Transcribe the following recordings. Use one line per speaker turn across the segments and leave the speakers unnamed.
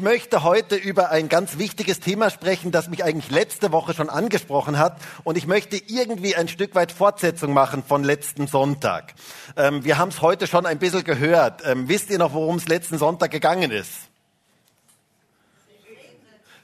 Ich möchte heute über ein ganz wichtiges Thema sprechen, das mich eigentlich letzte Woche schon angesprochen hat. Und ich möchte irgendwie ein Stück weit Fortsetzung machen von letzten Sonntag. Ähm, wir haben es heute schon ein bisschen gehört. Ähm, wisst ihr noch, worum es letzten Sonntag gegangen ist?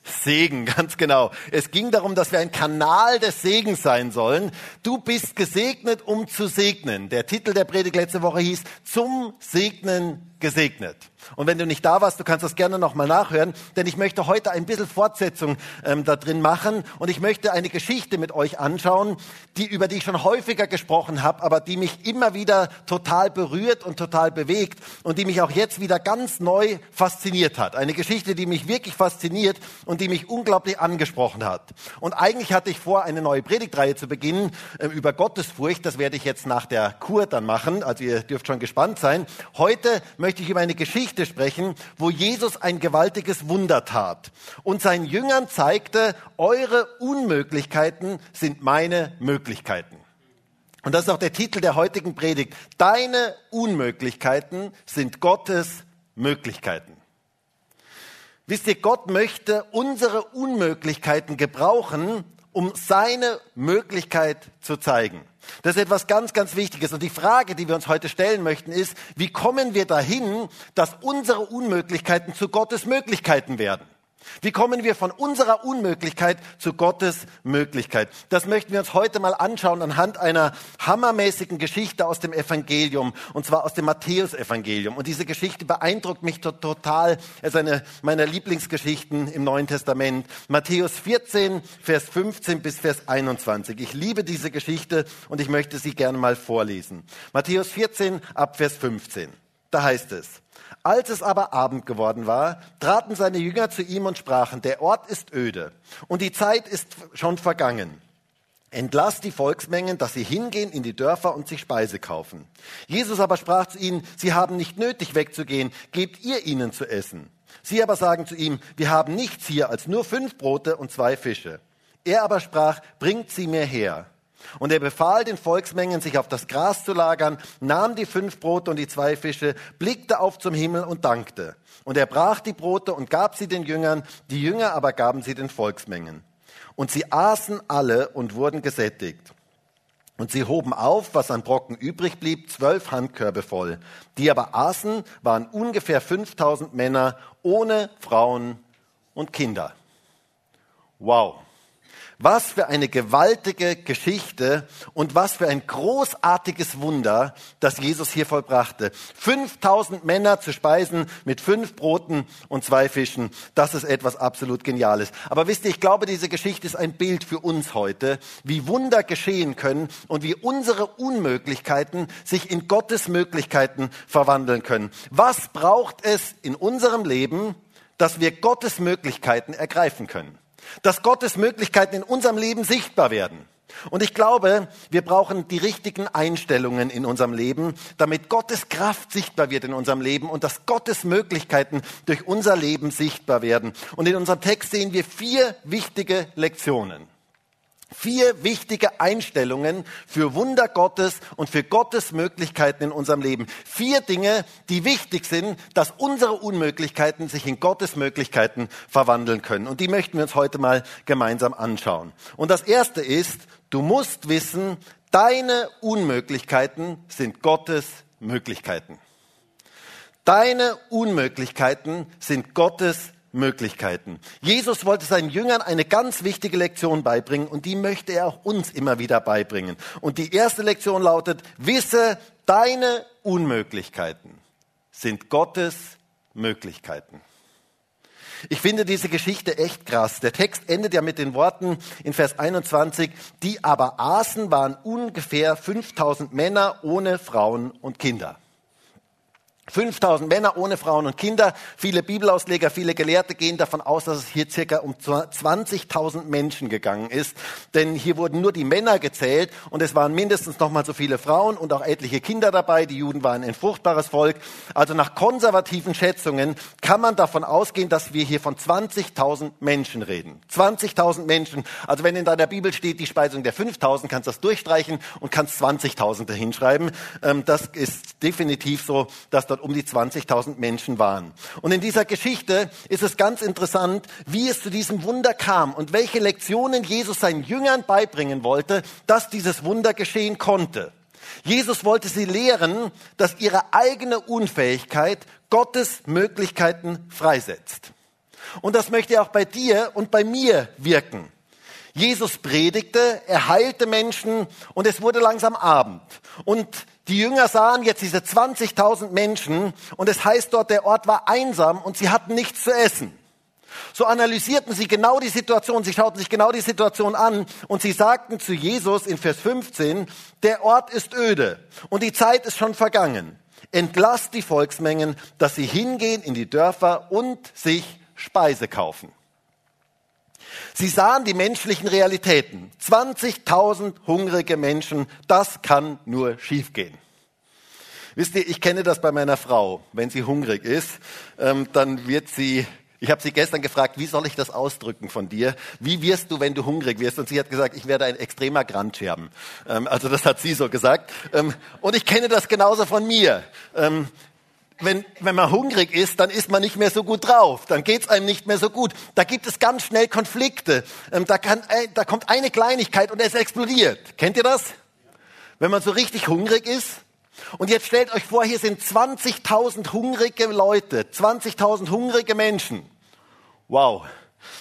Segen, ganz genau. Es ging darum, dass wir ein Kanal des Segens sein sollen. Du bist gesegnet, um zu segnen. Der Titel der Predigt letzte Woche hieß Zum Segnen gesegnet. Und wenn du nicht da warst, du kannst das gerne nochmal nachhören, denn ich möchte heute ein bisschen Fortsetzung ähm, da drin machen und ich möchte eine Geschichte mit euch anschauen, die über die ich schon häufiger gesprochen habe, aber die mich immer wieder total berührt und total bewegt und die mich auch jetzt wieder ganz neu fasziniert hat. Eine Geschichte, die mich wirklich fasziniert und die mich unglaublich angesprochen hat. Und eigentlich hatte ich vor, eine neue Predigtreihe zu beginnen äh, über Gottesfurcht. Das werde ich jetzt nach der Kur dann machen. Also ihr dürft schon gespannt sein. Heute möchte ich über eine Geschichte sprechen, wo Jesus ein gewaltiges Wunder tat und seinen Jüngern zeigte, eure Unmöglichkeiten sind meine Möglichkeiten. Und das ist auch der Titel der heutigen Predigt. Deine Unmöglichkeiten sind Gottes Möglichkeiten. Wisst ihr, Gott möchte unsere Unmöglichkeiten gebrauchen, um seine Möglichkeit zu zeigen. Das ist etwas ganz, ganz Wichtiges. Und die Frage, die wir uns heute stellen möchten, ist, wie kommen wir dahin, dass unsere Unmöglichkeiten zu Gottes Möglichkeiten werden? Wie kommen wir von unserer Unmöglichkeit zu Gottes Möglichkeit? Das möchten wir uns heute mal anschauen anhand einer hammermäßigen Geschichte aus dem Evangelium, und zwar aus dem Matthäusevangelium. Und diese Geschichte beeindruckt mich total. Es ist eine meiner Lieblingsgeschichten im Neuen Testament. Matthäus 14, Vers 15 bis Vers 21. Ich liebe diese Geschichte und ich möchte sie gerne mal vorlesen. Matthäus 14 ab Vers 15. Da heißt es, als es aber Abend geworden war, traten seine Jünger zu ihm und sprachen, der Ort ist öde und die Zeit ist schon vergangen. Entlass die Volksmengen, dass sie hingehen in die Dörfer und sich Speise kaufen. Jesus aber sprach zu ihnen, sie haben nicht nötig wegzugehen, gebt ihr ihnen zu essen. Sie aber sagen zu ihm, wir haben nichts hier als nur fünf Brote und zwei Fische. Er aber sprach, bringt sie mir her. Und er befahl den Volksmengen, sich auf das Gras zu lagern, nahm die fünf Brote und die zwei Fische, blickte auf zum Himmel und dankte. Und er brach die Brote und gab sie den Jüngern, die Jünger aber gaben sie den Volksmengen. Und sie aßen alle und wurden gesättigt. Und sie hoben auf, was an Brocken übrig blieb, zwölf Handkörbe voll. Die aber aßen, waren ungefähr 5000 Männer ohne Frauen und Kinder. Wow. Was für eine gewaltige Geschichte und was für ein großartiges Wunder, das Jesus hier vollbrachte. 5000 Männer zu speisen mit fünf Broten und zwei Fischen, das ist etwas absolut Geniales. Aber wisst ihr, ich glaube, diese Geschichte ist ein Bild für uns heute, wie Wunder geschehen können und wie unsere Unmöglichkeiten sich in Gottes Möglichkeiten verwandeln können. Was braucht es in unserem Leben, dass wir Gottes Möglichkeiten ergreifen können? Dass Gottes Möglichkeiten in unserem Leben sichtbar werden. Und ich glaube, wir brauchen die richtigen Einstellungen in unserem Leben, damit Gottes Kraft sichtbar wird in unserem Leben und dass Gottes Möglichkeiten durch unser Leben sichtbar werden. Und in unserem Text sehen wir vier wichtige Lektionen. Vier wichtige Einstellungen für Wunder Gottes und für Gottes Möglichkeiten in unserem Leben. Vier Dinge, die wichtig sind, dass unsere Unmöglichkeiten sich in Gottes Möglichkeiten verwandeln können. Und die möchten wir uns heute mal gemeinsam anschauen. Und das erste ist, du musst wissen, deine Unmöglichkeiten sind Gottes Möglichkeiten. Deine Unmöglichkeiten sind Gottes Möglichkeiten. Jesus wollte seinen Jüngern eine ganz wichtige Lektion beibringen und die möchte er auch uns immer wieder beibringen. Und die erste Lektion lautet, wisse, deine Unmöglichkeiten sind Gottes Möglichkeiten. Ich finde diese Geschichte echt krass. Der Text endet ja mit den Worten in Vers 21, die aber aßen, waren ungefähr 5000 Männer ohne Frauen und Kinder. 5000 Männer ohne Frauen und Kinder. Viele Bibelausleger, viele Gelehrte gehen davon aus, dass es hier circa um 20.000 Menschen gegangen ist. Denn hier wurden nur die Männer gezählt und es waren mindestens noch mal so viele Frauen und auch etliche Kinder dabei. Die Juden waren ein fruchtbares Volk. Also nach konservativen Schätzungen kann man davon ausgehen, dass wir hier von 20.000 Menschen reden. 20.000 Menschen. Also wenn in deiner Bibel steht die Speisung der 5.000, kannst du das durchstreichen und kannst 20.000 dahinschreiben. Ähm, das ist definitiv so, dass dort dort um die 20.000 Menschen waren. Und in dieser Geschichte ist es ganz interessant, wie es zu diesem Wunder kam und welche Lektionen Jesus seinen Jüngern beibringen wollte, dass dieses Wunder geschehen konnte. Jesus wollte sie lehren, dass ihre eigene Unfähigkeit Gottes Möglichkeiten freisetzt. Und das möchte auch bei dir und bei mir wirken. Jesus predigte, er heilte Menschen und es wurde langsam Abend. Und die Jünger sahen jetzt diese 20.000 Menschen und es heißt dort, der Ort war einsam und sie hatten nichts zu essen. So analysierten sie genau die Situation, sie schauten sich genau die Situation an und sie sagten zu Jesus in Vers 15, der Ort ist öde und die Zeit ist schon vergangen. Entlasst die Volksmengen, dass sie hingehen in die Dörfer und sich Speise kaufen. Sie sahen die menschlichen Realitäten. 20.000 hungrige Menschen, das kann nur schiefgehen. Wisst ihr, ich kenne das bei meiner Frau. Wenn sie hungrig ist, ähm, dann wird sie ich habe sie gestern gefragt, wie soll ich das ausdrücken von dir? Wie wirst du, wenn du hungrig wirst? Und sie hat gesagt, ich werde ein extremer Grandscherben. Ähm, also das hat sie so gesagt. Ähm, und ich kenne das genauso von mir. Ähm, wenn, wenn man hungrig ist, dann ist man nicht mehr so gut drauf, dann geht's einem nicht mehr so gut. Da gibt es ganz schnell Konflikte. Ähm, da, kann, da kommt eine Kleinigkeit und es explodiert. Kennt ihr das? Wenn man so richtig hungrig ist. Und jetzt stellt euch vor, hier sind 20.000 hungrige Leute, 20.000 hungrige Menschen. Wow,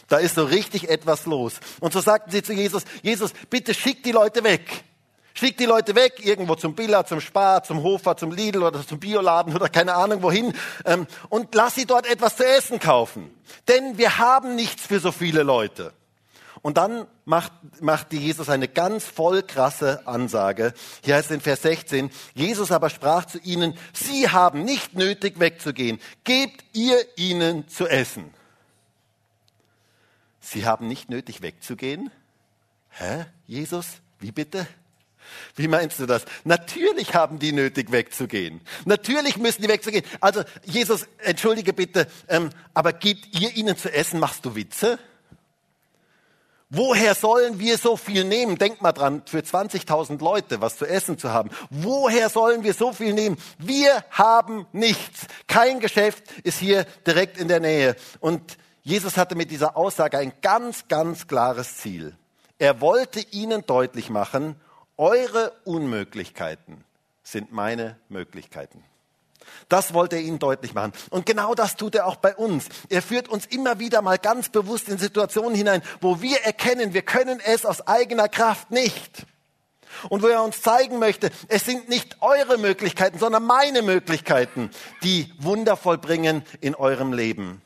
da ist so richtig etwas los. Und so sagten sie zu Jesus, Jesus, bitte schick die Leute weg. Schick die Leute weg, irgendwo zum Billa, zum Spar, zum Hofer, zum Lidl oder zum Bioladen oder keine Ahnung wohin ähm, und lass sie dort etwas zu essen kaufen. Denn wir haben nichts für so viele Leute. Und dann macht, macht Jesus eine ganz voll krasse Ansage. Hier heißt es in Vers 16, Jesus aber sprach zu ihnen, Sie haben nicht nötig wegzugehen, gebt ihr ihnen zu essen. Sie haben nicht nötig wegzugehen? Hä, Jesus? Wie bitte? Wie meinst du das? Natürlich haben die nötig wegzugehen. Natürlich müssen die wegzugehen. Also Jesus, entschuldige bitte, ähm, aber gebt ihr ihnen zu essen? Machst du Witze? Woher sollen wir so viel nehmen? Denk mal dran, für 20.000 Leute was zu essen zu haben. Woher sollen wir so viel nehmen? Wir haben nichts. Kein Geschäft ist hier direkt in der Nähe. Und Jesus hatte mit dieser Aussage ein ganz, ganz klares Ziel. Er wollte ihnen deutlich machen, eure Unmöglichkeiten sind meine Möglichkeiten. Das wollte er ihnen deutlich machen. Und genau das tut er auch bei uns. Er führt uns immer wieder mal ganz bewusst in Situationen hinein, wo wir erkennen, wir können es aus eigener Kraft nicht. Und wo er uns zeigen möchte, es sind nicht eure Möglichkeiten, sondern meine Möglichkeiten, die Wunder vollbringen in eurem Leben.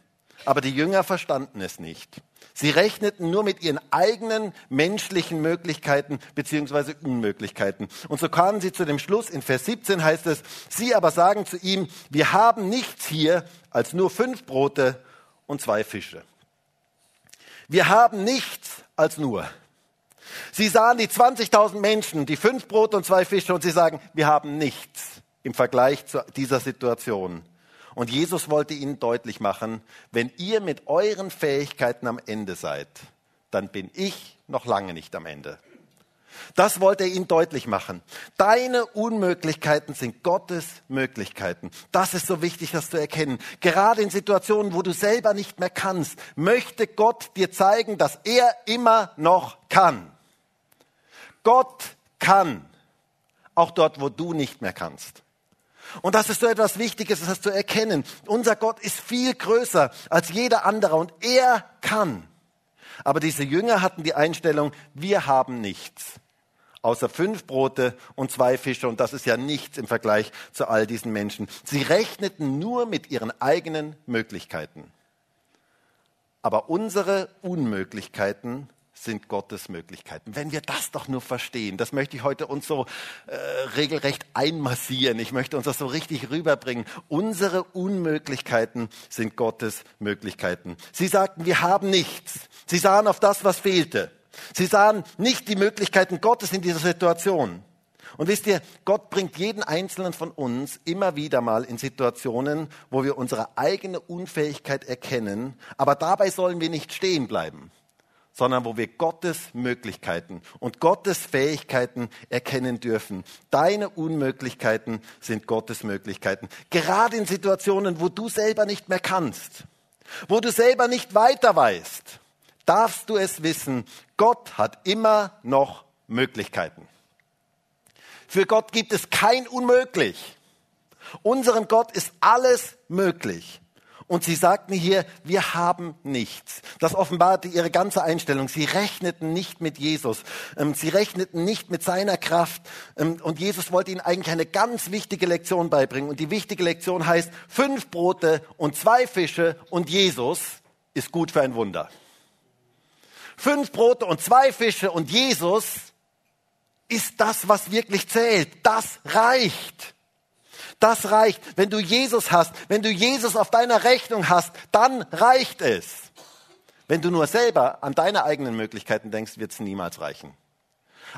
Aber die Jünger verstanden es nicht. Sie rechneten nur mit ihren eigenen menschlichen Möglichkeiten beziehungsweise Unmöglichkeiten. Und so kamen sie zu dem Schluss, in Vers 17 heißt es, sie aber sagen zu ihm, wir haben nichts hier als nur fünf Brote und zwei Fische. Wir haben nichts als nur. Sie sahen die 20.000 Menschen, die fünf Brote und zwei Fische und sie sagen, wir haben nichts im Vergleich zu dieser Situation. Und Jesus wollte ihnen deutlich machen, wenn ihr mit euren Fähigkeiten am Ende seid, dann bin ich noch lange nicht am Ende. Das wollte er ihnen deutlich machen. Deine Unmöglichkeiten sind Gottes Möglichkeiten. Das ist so wichtig, das zu erkennen. Gerade in Situationen, wo du selber nicht mehr kannst, möchte Gott dir zeigen, dass er immer noch kann. Gott kann, auch dort, wo du nicht mehr kannst. Und das ist so etwas Wichtiges, das zu erkennen. Unser Gott ist viel größer als jeder andere und er kann. Aber diese Jünger hatten die Einstellung, wir haben nichts. Außer fünf Brote und zwei Fische. Und das ist ja nichts im Vergleich zu all diesen Menschen. Sie rechneten nur mit ihren eigenen Möglichkeiten. Aber unsere Unmöglichkeiten sind Gottes Möglichkeiten. Wenn wir das doch nur verstehen, das möchte ich heute uns so äh, regelrecht einmassieren. Ich möchte uns das so richtig rüberbringen. Unsere Unmöglichkeiten sind Gottes Möglichkeiten. Sie sagten, wir haben nichts. Sie sahen auf das, was fehlte. Sie sahen nicht die Möglichkeiten Gottes in dieser Situation. Und wisst ihr, Gott bringt jeden einzelnen von uns immer wieder mal in Situationen, wo wir unsere eigene Unfähigkeit erkennen, aber dabei sollen wir nicht stehen bleiben sondern wo wir Gottes Möglichkeiten und Gottes Fähigkeiten erkennen dürfen. Deine Unmöglichkeiten sind Gottes Möglichkeiten. Gerade in Situationen, wo du selber nicht mehr kannst, wo du selber nicht weiter weißt, darfst du es wissen, Gott hat immer noch Möglichkeiten. Für Gott gibt es kein Unmöglich. Unserem Gott ist alles möglich. Und sie sagten hier, wir haben nichts. Das offenbarte ihre ganze Einstellung. Sie rechneten nicht mit Jesus. Ähm, sie rechneten nicht mit seiner Kraft. Ähm, und Jesus wollte ihnen eigentlich eine ganz wichtige Lektion beibringen. Und die wichtige Lektion heißt, fünf Brote und zwei Fische und Jesus ist gut für ein Wunder. Fünf Brote und zwei Fische und Jesus ist das, was wirklich zählt. Das reicht. Das reicht. Wenn du Jesus hast, wenn du Jesus auf deiner Rechnung hast, dann reicht es. Wenn du nur selber an deine eigenen Möglichkeiten denkst, wird es niemals reichen.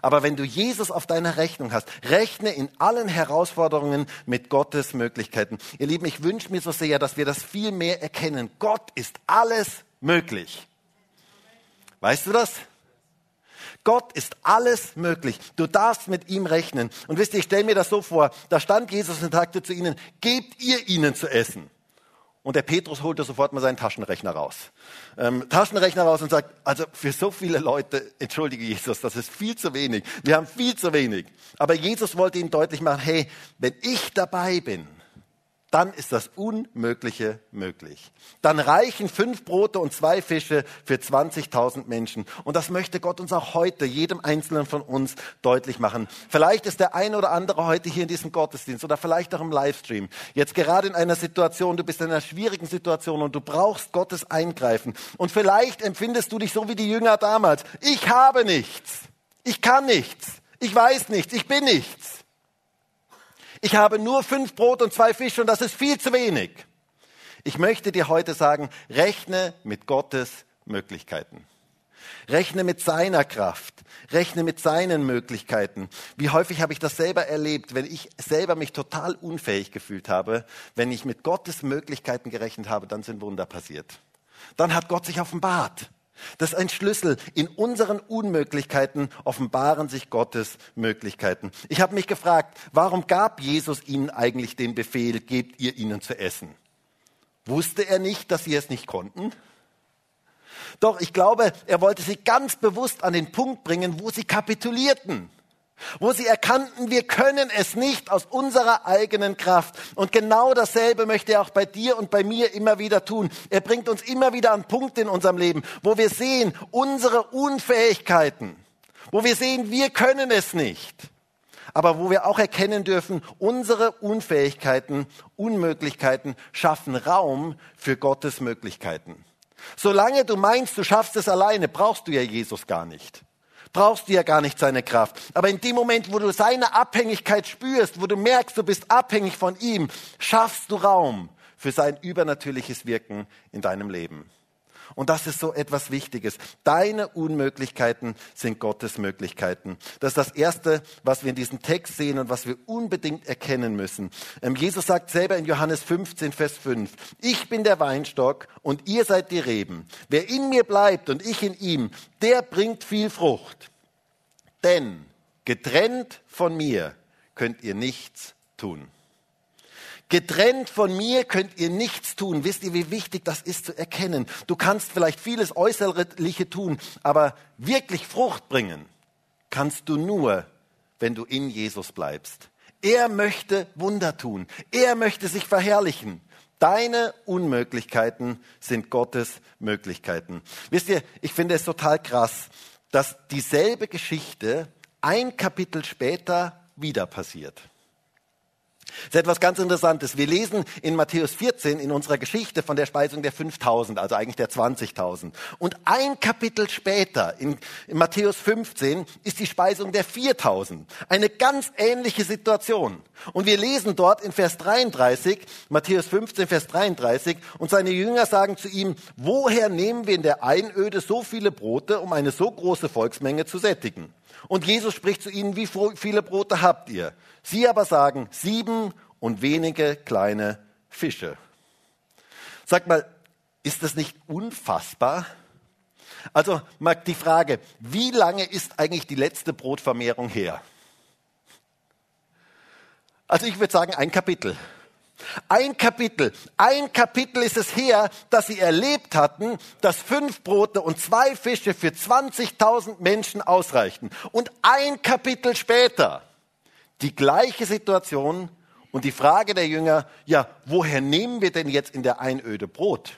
Aber wenn du Jesus auf deiner Rechnung hast, rechne in allen Herausforderungen mit Gottes Möglichkeiten. Ihr Lieben, ich wünsche mir so sehr, dass wir das viel mehr erkennen. Gott ist alles möglich. Weißt du das? Gott ist alles möglich. Du darfst mit ihm rechnen. Und wisst ihr, ich stelle mir das so vor, da stand Jesus und sagte zu ihnen, gebt ihr ihnen zu essen. Und der Petrus holte sofort mal seinen Taschenrechner raus. Ähm, Taschenrechner raus und sagt, also für so viele Leute, entschuldige Jesus, das ist viel zu wenig. Wir haben viel zu wenig. Aber Jesus wollte ihnen deutlich machen, hey, wenn ich dabei bin, dann ist das Unmögliche möglich. Dann reichen fünf Brote und zwei Fische für 20.000 Menschen. Und das möchte Gott uns auch heute, jedem Einzelnen von uns, deutlich machen. Vielleicht ist der ein oder andere heute hier in diesem Gottesdienst oder vielleicht auch im Livestream. Jetzt gerade in einer Situation, du bist in einer schwierigen Situation und du brauchst Gottes Eingreifen. Und vielleicht empfindest du dich so wie die Jünger damals. Ich habe nichts. Ich kann nichts. Ich weiß nichts. Ich bin nichts. Ich habe nur fünf Brot und zwei Fische und das ist viel zu wenig. Ich möchte dir heute sagen, rechne mit Gottes Möglichkeiten. Rechne mit seiner Kraft, rechne mit seinen Möglichkeiten. Wie häufig habe ich das selber erlebt, wenn ich selber mich total unfähig gefühlt habe, wenn ich mit Gottes Möglichkeiten gerechnet habe, dann sind Wunder passiert. Dann hat Gott sich offenbart. Das ist ein Schlüssel. In unseren Unmöglichkeiten offenbaren sich Gottes Möglichkeiten. Ich habe mich gefragt, warum gab Jesus ihnen eigentlich den Befehl, gebt ihr ihnen zu essen? Wusste er nicht, dass sie es nicht konnten? Doch, ich glaube, er wollte sie ganz bewusst an den Punkt bringen, wo sie kapitulierten wo sie erkannten, wir können es nicht aus unserer eigenen Kraft. Und genau dasselbe möchte er auch bei dir und bei mir immer wieder tun. Er bringt uns immer wieder an Punkte in unserem Leben, wo wir sehen, unsere Unfähigkeiten, wo wir sehen, wir können es nicht. Aber wo wir auch erkennen dürfen, unsere Unfähigkeiten, Unmöglichkeiten schaffen Raum für Gottes Möglichkeiten. Solange du meinst, du schaffst es alleine, brauchst du ja Jesus gar nicht brauchst du ja gar nicht seine Kraft. Aber in dem Moment, wo du seine Abhängigkeit spürst, wo du merkst, du bist abhängig von ihm, schaffst du Raum für sein übernatürliches Wirken in deinem Leben. Und das ist so etwas Wichtiges. Deine Unmöglichkeiten sind Gottes Möglichkeiten. Das ist das Erste, was wir in diesem Text sehen und was wir unbedingt erkennen müssen. Ähm, Jesus sagt selber in Johannes 15, Vers 5, ich bin der Weinstock und ihr seid die Reben. Wer in mir bleibt und ich in ihm, der bringt viel Frucht. Denn getrennt von mir könnt ihr nichts tun. Getrennt von mir könnt ihr nichts tun. Wisst ihr, wie wichtig das ist zu erkennen? Du kannst vielleicht vieles Äußerliche tun, aber wirklich Frucht bringen kannst du nur, wenn du in Jesus bleibst. Er möchte Wunder tun. Er möchte sich verherrlichen. Deine Unmöglichkeiten sind Gottes Möglichkeiten. Wisst ihr, ich finde es total krass, dass dieselbe Geschichte ein Kapitel später wieder passiert. Das ist etwas ganz Interessantes. Wir lesen in Matthäus 14 in unserer Geschichte von der Speisung der 5000, also eigentlich der 20.000. Und ein Kapitel später, in, in, Matthäus 15, ist die Speisung der 4000. Eine ganz ähnliche Situation. Und wir lesen dort in Vers 33, Matthäus 15, Vers 33, und seine Jünger sagen zu ihm, woher nehmen wir in der Einöde so viele Brote, um eine so große Volksmenge zu sättigen? Und Jesus spricht zu ihnen, wie viele Brote habt ihr? Sie aber sagen, sieben und wenige kleine Fische. Sag mal, ist das nicht unfassbar? Also mag die Frage, wie lange ist eigentlich die letzte Brotvermehrung her? Also ich würde sagen ein Kapitel. Ein Kapitel, ein Kapitel ist es her, dass sie erlebt hatten, dass fünf Brote und zwei Fische für 20.000 Menschen ausreichten. Und ein Kapitel später die gleiche Situation und die Frage der Jünger, ja, woher nehmen wir denn jetzt in der Einöde Brot?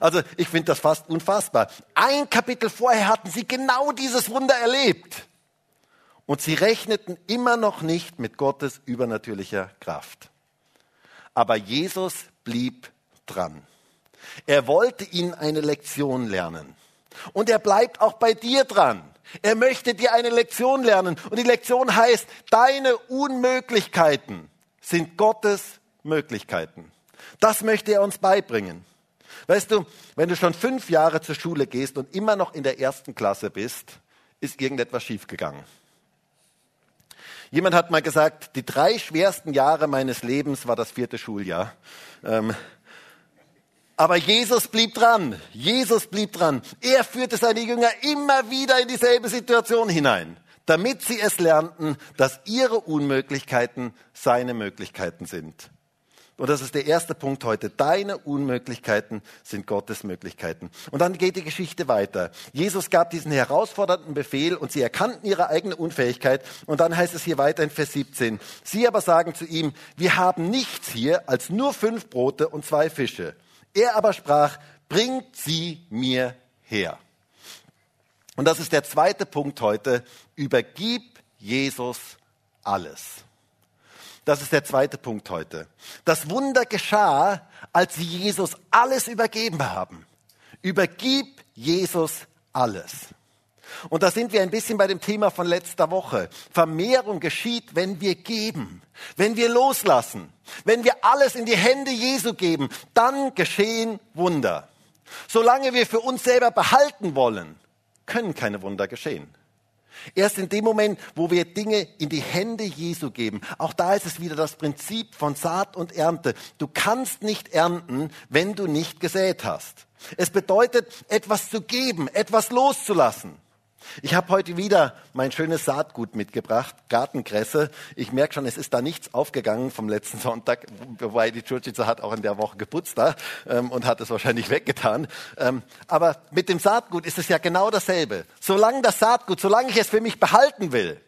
Also ich finde das fast unfassbar. Ein Kapitel vorher hatten sie genau dieses Wunder erlebt. Und sie rechneten immer noch nicht mit Gottes übernatürlicher Kraft. Aber Jesus blieb dran. Er wollte ihnen eine Lektion lernen. Und er bleibt auch bei dir dran. Er möchte dir eine Lektion lernen. Und die Lektion heißt, deine Unmöglichkeiten sind Gottes Möglichkeiten. Das möchte er uns beibringen. Weißt du, wenn du schon fünf Jahre zur Schule gehst und immer noch in der ersten Klasse bist, ist irgendetwas schiefgegangen. Jemand hat mal gesagt, die drei schwersten Jahre meines Lebens war das vierte Schuljahr. Ähm, aber Jesus blieb dran. Jesus blieb dran. Er führte seine Jünger immer wieder in dieselbe Situation hinein, damit sie es lernten, dass ihre Unmöglichkeiten seine Möglichkeiten sind. Und das ist der erste Punkt heute. Deine Unmöglichkeiten sind Gottes Möglichkeiten. Und dann geht die Geschichte weiter. Jesus gab diesen herausfordernden Befehl und sie erkannten ihre eigene Unfähigkeit. Und dann heißt es hier weiter in Vers 17. Sie aber sagen zu ihm, wir haben nichts hier als nur fünf Brote und zwei Fische. Er aber sprach, bringt sie mir her. Und das ist der zweite Punkt heute. Übergib Jesus alles. Das ist der zweite Punkt heute. Das Wunder geschah, als sie Jesus alles übergeben haben. Übergib Jesus alles. Und da sind wir ein bisschen bei dem Thema von letzter Woche. Vermehrung geschieht, wenn wir geben, wenn wir loslassen, wenn wir alles in die Hände Jesu geben, dann geschehen Wunder. Solange wir für uns selber behalten wollen, können keine Wunder geschehen. Erst in dem Moment, wo wir Dinge in die Hände Jesu geben, auch da ist es wieder das Prinzip von Saat und Ernte. Du kannst nicht ernten, wenn du nicht gesät hast. Es bedeutet, etwas zu geben, etwas loszulassen. Ich habe heute wieder mein schönes Saatgut mitgebracht, Gartenkresse. Ich merke schon, es ist da nichts aufgegangen vom letzten Sonntag, wobei die Churchiza hat auch in der Woche geputzt da ähm, und hat es wahrscheinlich weggetan. Ähm, aber mit dem Saatgut ist es ja genau dasselbe. Solange das Saatgut, solange ich es für mich behalten will,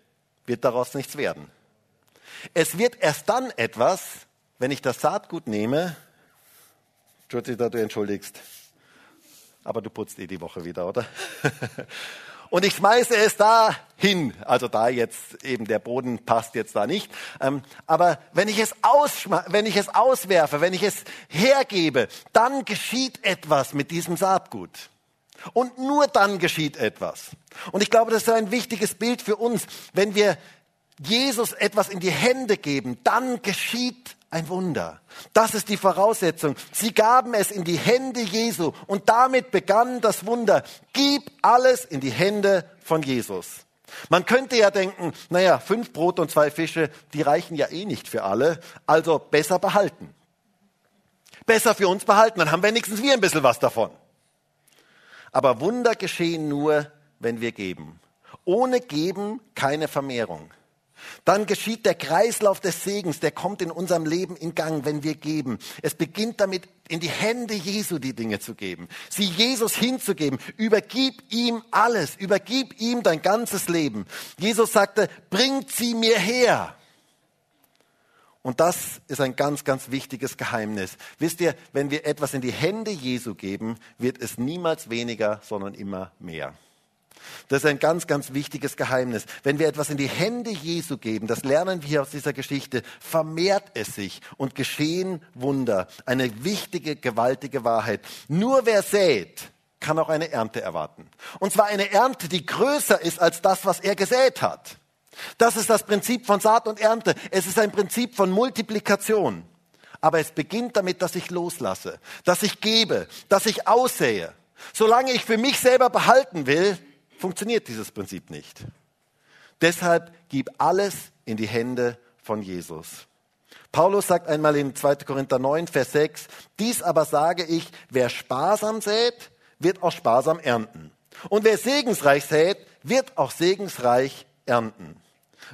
wird daraus nichts werden. Es wird erst dann etwas, wenn ich das Saatgut nehme. Churchiza, du entschuldigst. Aber du putzt eh die Woche wieder, oder? und ich schmeiße es da hin. Also da jetzt eben der Boden passt jetzt da nicht. Ähm, aber wenn ich es wenn ich es auswerfe, wenn ich es hergebe, dann geschieht etwas mit diesem Saatgut. Und nur dann geschieht etwas. Und ich glaube, das ist ein wichtiges Bild für uns. Wenn wir Jesus etwas in die Hände geben, dann geschieht ein Wunder. Das ist die Voraussetzung. Sie gaben es in die Hände Jesu und damit begann das Wunder. Gib alles in die Hände von Jesus. Man könnte ja denken, naja, fünf Brote und zwei Fische, die reichen ja eh nicht für alle, also besser behalten. Besser für uns behalten, dann haben wenigstens wir ein bisschen was davon. Aber Wunder geschehen nur, wenn wir geben. Ohne Geben keine Vermehrung. Dann geschieht der Kreislauf des Segens, der kommt in unserem Leben in Gang, wenn wir geben. Es beginnt damit, in die Hände Jesu die Dinge zu geben, sie Jesus hinzugeben. Übergib ihm alles, übergib ihm dein ganzes Leben. Jesus sagte, bringt sie mir her. Und das ist ein ganz, ganz wichtiges Geheimnis. Wisst ihr, wenn wir etwas in die Hände Jesu geben, wird es niemals weniger, sondern immer mehr. Das ist ein ganz, ganz wichtiges Geheimnis. Wenn wir etwas in die Hände Jesu geben, das lernen wir aus dieser Geschichte, vermehrt es sich und geschehen Wunder. Eine wichtige, gewaltige Wahrheit. Nur wer sät, kann auch eine Ernte erwarten. Und zwar eine Ernte, die größer ist als das, was er gesät hat. Das ist das Prinzip von Saat und Ernte. Es ist ein Prinzip von Multiplikation. Aber es beginnt damit, dass ich loslasse, dass ich gebe, dass ich aussähe. Solange ich für mich selber behalten will, funktioniert dieses Prinzip nicht. Deshalb gib alles in die Hände von Jesus. Paulus sagt einmal in 2. Korinther 9, Vers 6, dies aber sage ich, wer sparsam sät, wird auch sparsam ernten. Und wer segensreich sät, wird auch segensreich ernten.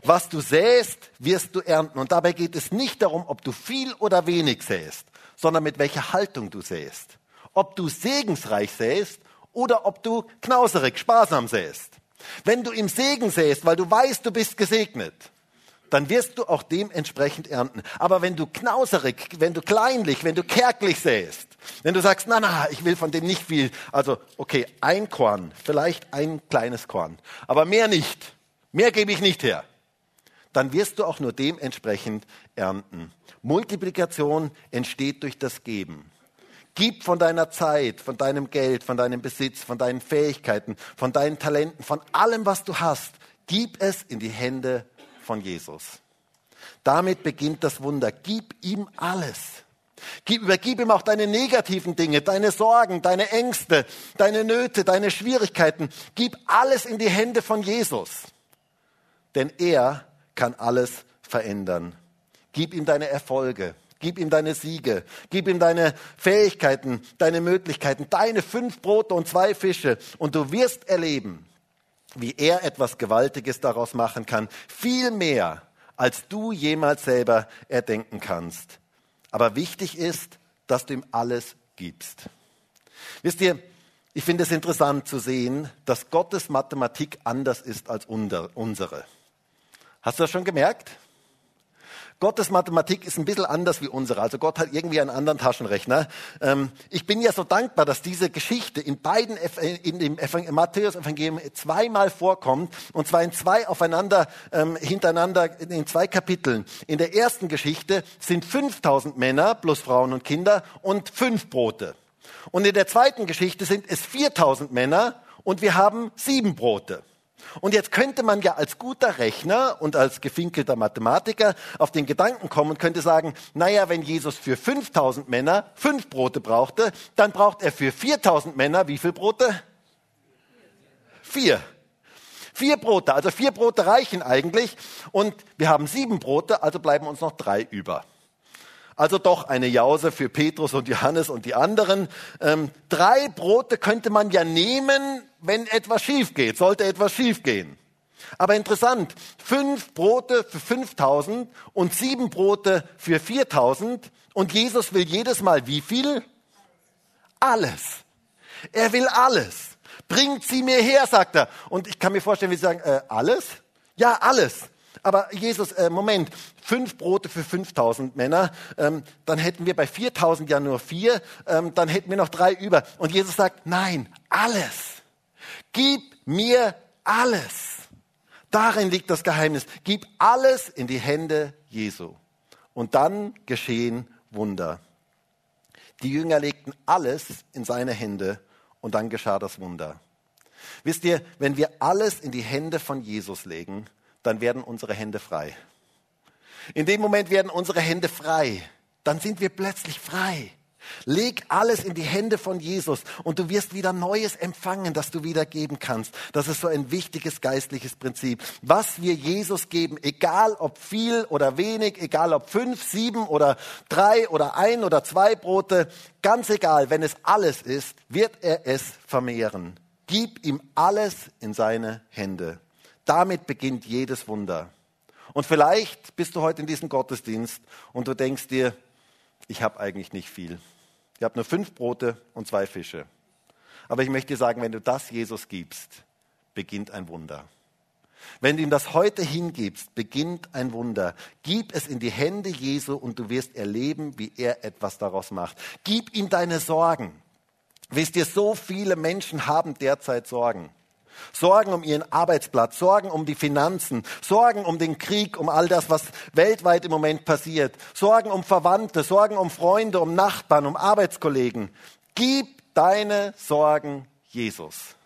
Was du säst, wirst du ernten. Und dabei geht es nicht darum, ob du viel oder wenig säst, sondern mit welcher Haltung du säst. Ob du segensreich säst oder ob du knauserig, sparsam säst. Wenn du im Segen säst, weil du weißt, du bist gesegnet, dann wirst du auch dementsprechend ernten. Aber wenn du knauserig, wenn du kleinlich, wenn du kärglich säst, wenn du sagst, na, na, ich will von dem nicht viel, also okay, ein Korn, vielleicht ein kleines Korn, aber mehr nicht, mehr gebe ich nicht her, dann wirst du auch nur dementsprechend ernten. Multiplikation entsteht durch das Geben. Gib von deiner Zeit, von deinem Geld, von deinem Besitz, von deinen Fähigkeiten, von deinen Talenten, von allem, was du hast. Gib es in die Hände von Jesus. Damit beginnt das Wunder. Gib ihm alles. Gib, übergib ihm auch deine negativen Dinge, deine Sorgen, deine Ängste, deine Nöte, deine Schwierigkeiten. Gib alles in die Hände von Jesus. Denn er kann alles verändern. Gib ihm deine Erfolge. Gib ihm deine Siege, gib ihm deine Fähigkeiten, deine Möglichkeiten, deine fünf Brote und zwei Fische und du wirst erleben, wie er etwas Gewaltiges daraus machen kann. Viel mehr, als du jemals selber erdenken kannst. Aber wichtig ist, dass du ihm alles gibst. Wisst ihr, ich finde es interessant zu sehen, dass Gottes Mathematik anders ist als unsere. Hast du das schon gemerkt? Gottes Mathematik ist ein bisschen anders wie unsere. Also Gott hat irgendwie einen anderen Taschenrechner. Ähm, ich bin ja so dankbar, dass diese Geschichte in beiden, in dem Matthäus-Evangelium zweimal vorkommt. Und zwar in zwei aufeinander, ähm, hintereinander, in zwei Kapiteln. In der ersten Geschichte sind 5000 Männer plus Frauen und Kinder und fünf Brote. Und in der zweiten Geschichte sind es 4000 Männer und wir haben sieben Brote. Und jetzt könnte man ja als guter Rechner und als gefinkelter Mathematiker auf den Gedanken kommen und könnte sagen, naja, wenn Jesus für 5000 Männer fünf Brote brauchte, dann braucht er für 4000 Männer wie viel Brote? Vier. Vier Brote, also vier Brote reichen eigentlich. Und wir haben sieben Brote, also bleiben uns noch drei über. Also doch eine Jause für Petrus und Johannes und die anderen. Ähm, drei Brote könnte man ja nehmen, wenn etwas schief geht, sollte etwas schief gehen. Aber interessant, fünf Brote für 5000 und sieben Brote für 4000 und Jesus will jedes Mal wie viel? Alles. Er will alles. Bringt sie mir her, sagt er. Und ich kann mir vorstellen, wie sie sagen, äh, alles? Ja, alles. Aber Jesus, äh, Moment, fünf Brote für 5000 Männer, ähm, dann hätten wir bei 4000 ja nur vier, ähm, dann hätten wir noch drei über. Und Jesus sagt, nein, alles. Gib mir alles. Darin liegt das Geheimnis. Gib alles in die Hände Jesu. Und dann geschehen Wunder. Die Jünger legten alles in seine Hände und dann geschah das Wunder. Wisst ihr, wenn wir alles in die Hände von Jesus legen, dann werden unsere Hände frei. In dem Moment werden unsere Hände frei. Dann sind wir plötzlich frei. Leg alles in die Hände von Jesus und du wirst wieder Neues empfangen, das du wieder geben kannst. Das ist so ein wichtiges geistliches Prinzip. Was wir Jesus geben, egal ob viel oder wenig, egal ob fünf, sieben oder drei oder ein oder zwei Brote, ganz egal, wenn es alles ist, wird er es vermehren. Gib ihm alles in seine Hände. Damit beginnt jedes Wunder. Und vielleicht bist du heute in diesem Gottesdienst und du denkst dir, ich habe eigentlich nicht viel. Ihr habt nur fünf Brote und zwei Fische. Aber ich möchte dir sagen, wenn du das Jesus gibst, beginnt ein Wunder. Wenn du ihm das heute hingibst, beginnt ein Wunder. Gib es in die Hände Jesu und du wirst erleben, wie er etwas daraus macht. Gib ihm deine Sorgen. Wisst ihr, so viele Menschen haben derzeit Sorgen. Sorgen um ihren Arbeitsplatz, Sorgen um die Finanzen, Sorgen um den Krieg, um all das, was weltweit im Moment passiert, Sorgen um Verwandte, Sorgen um Freunde, um Nachbarn, um Arbeitskollegen. Gib deine Sorgen Jesus.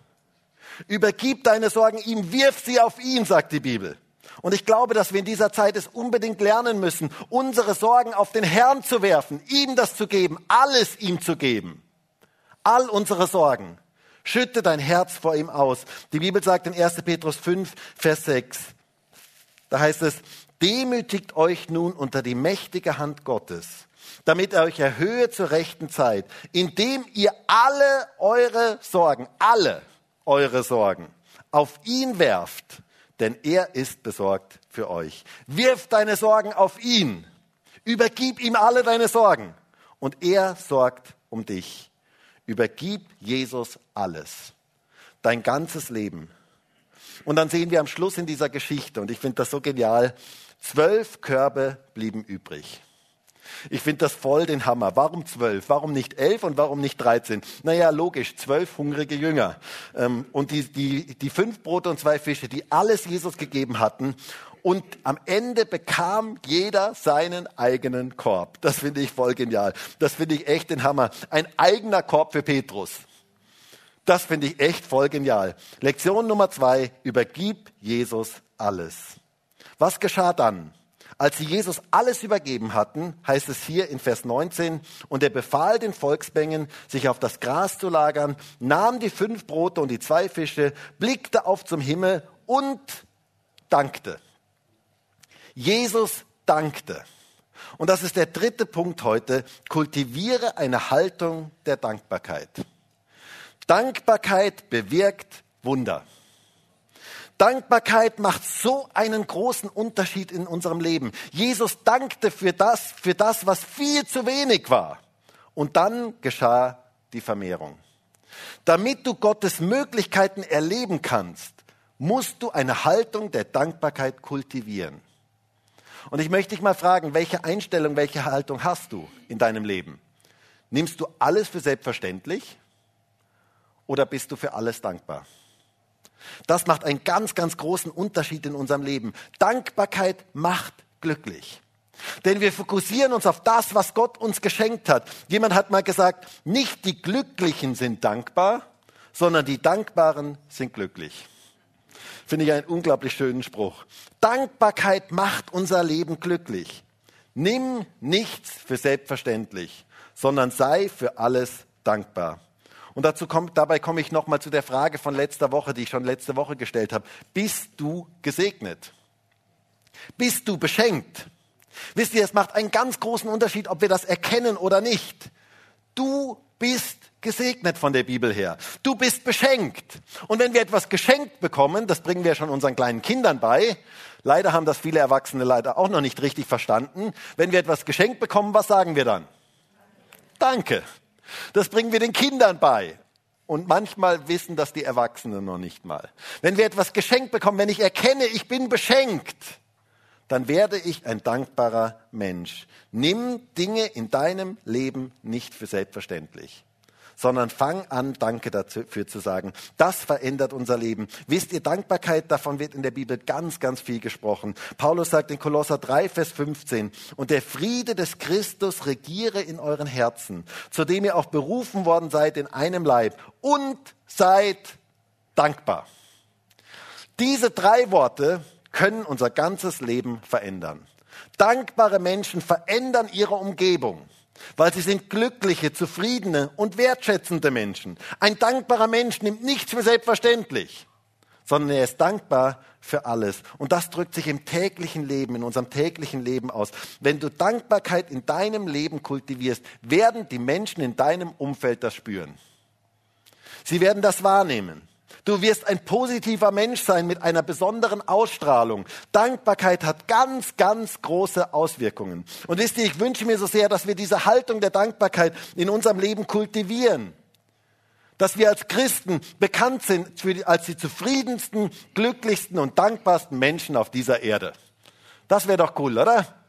Übergib deine Sorgen ihm, wirf sie auf ihn, sagt die Bibel. Und ich glaube, dass wir in dieser Zeit es unbedingt lernen müssen, unsere Sorgen auf den Herrn zu werfen, ihm das zu geben, alles ihm zu geben. All unsere Sorgen. Schütte dein Herz vor ihm aus. Die Bibel sagt in 1. Petrus 5, Vers 6, da heißt es, demütigt euch nun unter die mächtige Hand Gottes, damit er euch erhöhe zur rechten Zeit, indem ihr alle eure Sorgen, alle eure Sorgen auf ihn werft, denn er ist besorgt für euch. Wirf deine Sorgen auf ihn, übergib ihm alle deine Sorgen und er sorgt um dich. Übergib Jesus alles, dein ganzes Leben. Und dann sehen wir am Schluss in dieser Geschichte, und ich finde das so genial, zwölf Körbe blieben übrig. Ich finde das voll den Hammer. Warum zwölf? Warum nicht elf und warum nicht dreizehn? Naja, logisch, zwölf hungrige Jünger. Ähm, und die, die, die fünf Brote und zwei Fische, die alles Jesus gegeben hatten. Und am Ende bekam jeder seinen eigenen Korb. Das finde ich voll genial. Das finde ich echt den Hammer. Ein eigener Korb für Petrus. Das finde ich echt voll genial. Lektion Nummer zwei, übergib Jesus alles. Was geschah dann? Als sie Jesus alles übergeben hatten, heißt es hier in Vers 19, und er befahl den Volksmengen, sich auf das Gras zu lagern, nahm die fünf Brote und die zwei Fische, blickte auf zum Himmel und dankte. Jesus dankte. Und das ist der dritte Punkt heute. Kultiviere eine Haltung der Dankbarkeit. Dankbarkeit bewirkt Wunder. Dankbarkeit macht so einen großen Unterschied in unserem Leben. Jesus dankte für das, für das, was viel zu wenig war. Und dann geschah die Vermehrung. Damit du Gottes Möglichkeiten erleben kannst, musst du eine Haltung der Dankbarkeit kultivieren. Und ich möchte dich mal fragen, welche Einstellung, welche Haltung hast du in deinem Leben? Nimmst du alles für selbstverständlich oder bist du für alles dankbar? Das macht einen ganz, ganz großen Unterschied in unserem Leben. Dankbarkeit macht glücklich. Denn wir fokussieren uns auf das, was Gott uns geschenkt hat. Jemand hat mal gesagt, nicht die Glücklichen sind dankbar, sondern die Dankbaren sind glücklich. Finde ich einen unglaublich schönen Spruch. Dankbarkeit macht unser Leben glücklich. Nimm nichts für selbstverständlich, sondern sei für alles dankbar. Und dazu kommt, dabei komme ich nochmal zu der Frage von letzter Woche, die ich schon letzte Woche gestellt habe. Bist du gesegnet? Bist du beschenkt? Wisst ihr, es macht einen ganz großen Unterschied, ob wir das erkennen oder nicht. Du bist gesegnet von der Bibel her. Du bist beschenkt. Und wenn wir etwas geschenkt bekommen, das bringen wir schon unseren kleinen Kindern bei. Leider haben das viele Erwachsene leider auch noch nicht richtig verstanden. Wenn wir etwas geschenkt bekommen, was sagen wir dann? Danke. Das bringen wir den Kindern bei. Und manchmal wissen das die Erwachsenen noch nicht mal. Wenn wir etwas geschenkt bekommen, wenn ich erkenne, ich bin beschenkt, dann werde ich ein dankbarer Mensch. Nimm Dinge in deinem Leben nicht für selbstverständlich sondern fang an, Danke dafür zu sagen. Das verändert unser Leben. Wisst ihr, Dankbarkeit, davon wird in der Bibel ganz, ganz viel gesprochen. Paulus sagt in Kolosser 3, Vers 15, und der Friede des Christus regiere in euren Herzen, zu dem ihr auch berufen worden seid in einem Leib und seid dankbar. Diese drei Worte können unser ganzes Leben verändern. Dankbare Menschen verändern ihre Umgebung weil sie sind glückliche, zufriedene und wertschätzende Menschen. Ein dankbarer Mensch nimmt nichts für selbstverständlich, sondern er ist dankbar für alles. Und das drückt sich im täglichen Leben, in unserem täglichen Leben aus. Wenn du Dankbarkeit in deinem Leben kultivierst, werden die Menschen in deinem Umfeld das spüren. Sie werden das wahrnehmen. Du wirst ein positiver Mensch sein mit einer besonderen Ausstrahlung. Dankbarkeit hat ganz, ganz große Auswirkungen. Und wisst ihr, ich wünsche mir so sehr, dass wir diese Haltung der Dankbarkeit in unserem Leben kultivieren. Dass wir als Christen bekannt sind als die zufriedensten, glücklichsten und dankbarsten Menschen auf dieser Erde. Das wäre doch cool, oder?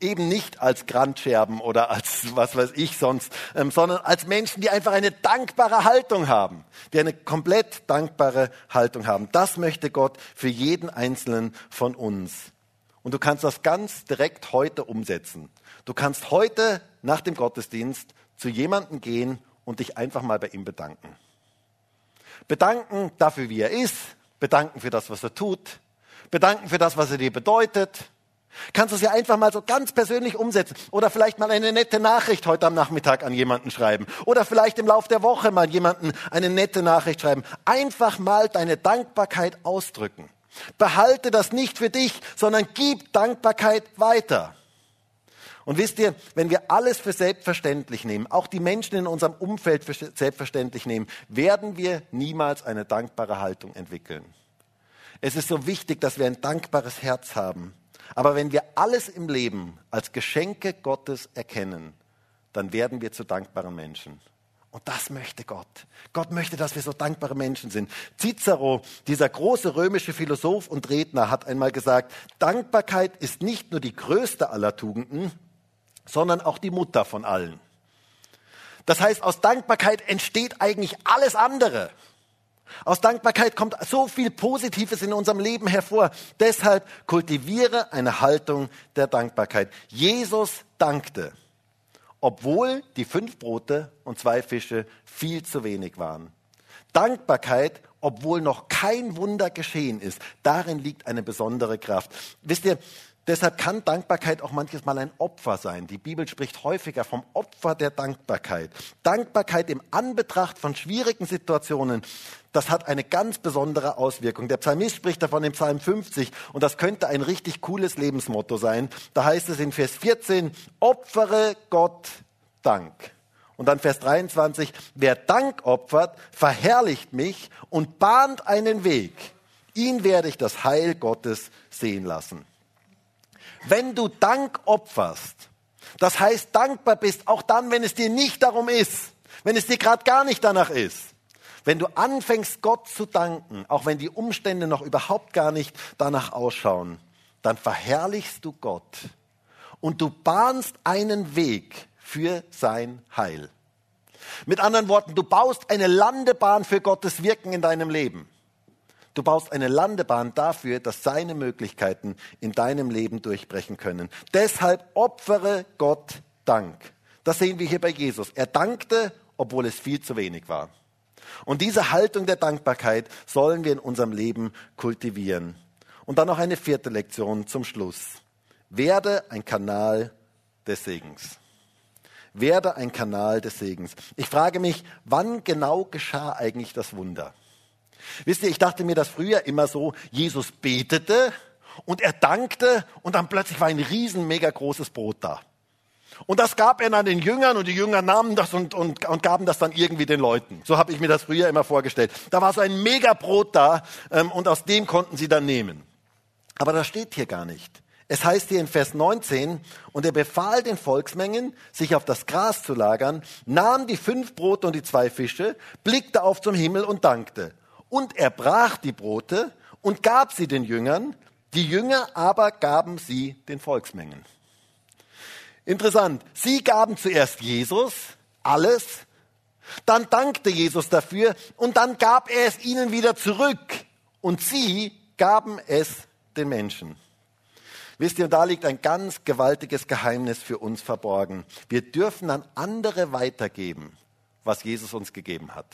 Eben nicht als Grandscherben oder als was weiß ich sonst, ähm, sondern als Menschen, die einfach eine dankbare Haltung haben, die eine komplett dankbare Haltung haben. Das möchte Gott für jeden einzelnen von uns. Und du kannst das ganz direkt heute umsetzen. Du kannst heute nach dem Gottesdienst zu jemandem gehen und dich einfach mal bei ihm bedanken. Bedanken dafür, wie er ist, bedanken für das, was er tut, bedanken für das, was er dir bedeutet, Kannst du es ja einfach mal so ganz persönlich umsetzen oder vielleicht mal eine nette Nachricht heute am Nachmittag an jemanden schreiben oder vielleicht im Laufe der Woche mal jemanden eine nette Nachricht schreiben. Einfach mal deine Dankbarkeit ausdrücken. Behalte das nicht für dich, sondern gib Dankbarkeit weiter. Und wisst ihr, wenn wir alles für selbstverständlich nehmen, auch die Menschen in unserem Umfeld für selbstverständlich nehmen, werden wir niemals eine dankbare Haltung entwickeln. Es ist so wichtig, dass wir ein dankbares Herz haben. Aber wenn wir alles im Leben als Geschenke Gottes erkennen, dann werden wir zu dankbaren Menschen. Und das möchte Gott. Gott möchte, dass wir so dankbare Menschen sind. Cicero, dieser große römische Philosoph und Redner, hat einmal gesagt, Dankbarkeit ist nicht nur die größte aller Tugenden, sondern auch die Mutter von allen. Das heißt, aus Dankbarkeit entsteht eigentlich alles andere. Aus Dankbarkeit kommt so viel Positives in unserem Leben hervor. Deshalb kultiviere eine Haltung der Dankbarkeit. Jesus dankte, obwohl die fünf Brote und zwei Fische viel zu wenig waren. Dankbarkeit, obwohl noch kein Wunder geschehen ist. Darin liegt eine besondere Kraft. Wisst ihr, Deshalb kann Dankbarkeit auch manches Mal ein Opfer sein. Die Bibel spricht häufiger vom Opfer der Dankbarkeit. Dankbarkeit im Anbetracht von schwierigen Situationen, das hat eine ganz besondere Auswirkung. Der Psalmist spricht davon im Psalm 50 und das könnte ein richtig cooles Lebensmotto sein. Da heißt es in Vers 14, opfere Gott Dank. Und dann Vers 23, wer Dank opfert, verherrlicht mich und bahnt einen Weg. Ihn werde ich das Heil Gottes sehen lassen. Wenn du Dank opferst, das heißt dankbar bist, auch dann, wenn es dir nicht darum ist, wenn es dir gerade gar nicht danach ist, wenn du anfängst, Gott zu danken, auch wenn die Umstände noch überhaupt gar nicht danach ausschauen, dann verherrlichst du Gott und du bahnst einen Weg für sein Heil. Mit anderen Worten, du baust eine Landebahn für Gottes Wirken in deinem Leben. Du baust eine Landebahn dafür, dass seine Möglichkeiten in deinem Leben durchbrechen können. Deshalb opfere Gott Dank. Das sehen wir hier bei Jesus. Er dankte, obwohl es viel zu wenig war. Und diese Haltung der Dankbarkeit sollen wir in unserem Leben kultivieren. Und dann noch eine vierte Lektion zum Schluss. Werde ein Kanal des Segens. Werde ein Kanal des Segens. Ich frage mich, wann genau geschah eigentlich das Wunder? Wisst ihr, ich dachte mir das früher immer so, Jesus betete und er dankte und dann plötzlich war ein riesen, mega großes Brot da. Und das gab er dann den Jüngern und die Jünger nahmen das und, und, und gaben das dann irgendwie den Leuten. So habe ich mir das früher immer vorgestellt. Da war so ein mega Brot da ähm, und aus dem konnten sie dann nehmen. Aber das steht hier gar nicht. Es heißt hier in Vers 19, und er befahl den Volksmengen, sich auf das Gras zu lagern, nahm die fünf Brote und die zwei Fische, blickte auf zum Himmel und dankte. Und er brach die Brote und gab sie den Jüngern, die Jünger aber gaben sie den Volksmengen. Interessant, sie gaben zuerst Jesus alles, dann dankte Jesus dafür und dann gab er es ihnen wieder zurück und sie gaben es den Menschen. Wisst ihr, da liegt ein ganz gewaltiges Geheimnis für uns verborgen. Wir dürfen an andere weitergeben, was Jesus uns gegeben hat.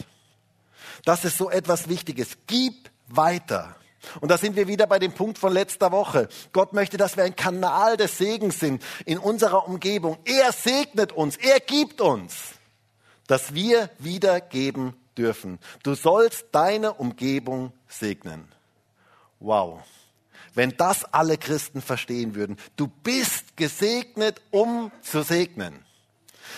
Das ist so etwas Wichtiges. Gib weiter. Und da sind wir wieder bei dem Punkt von letzter Woche. Gott möchte, dass wir ein Kanal des Segens sind in unserer Umgebung. Er segnet uns, er gibt uns, dass wir wiedergeben dürfen. Du sollst deine Umgebung segnen. Wow. Wenn das alle Christen verstehen würden, du bist gesegnet, um zu segnen.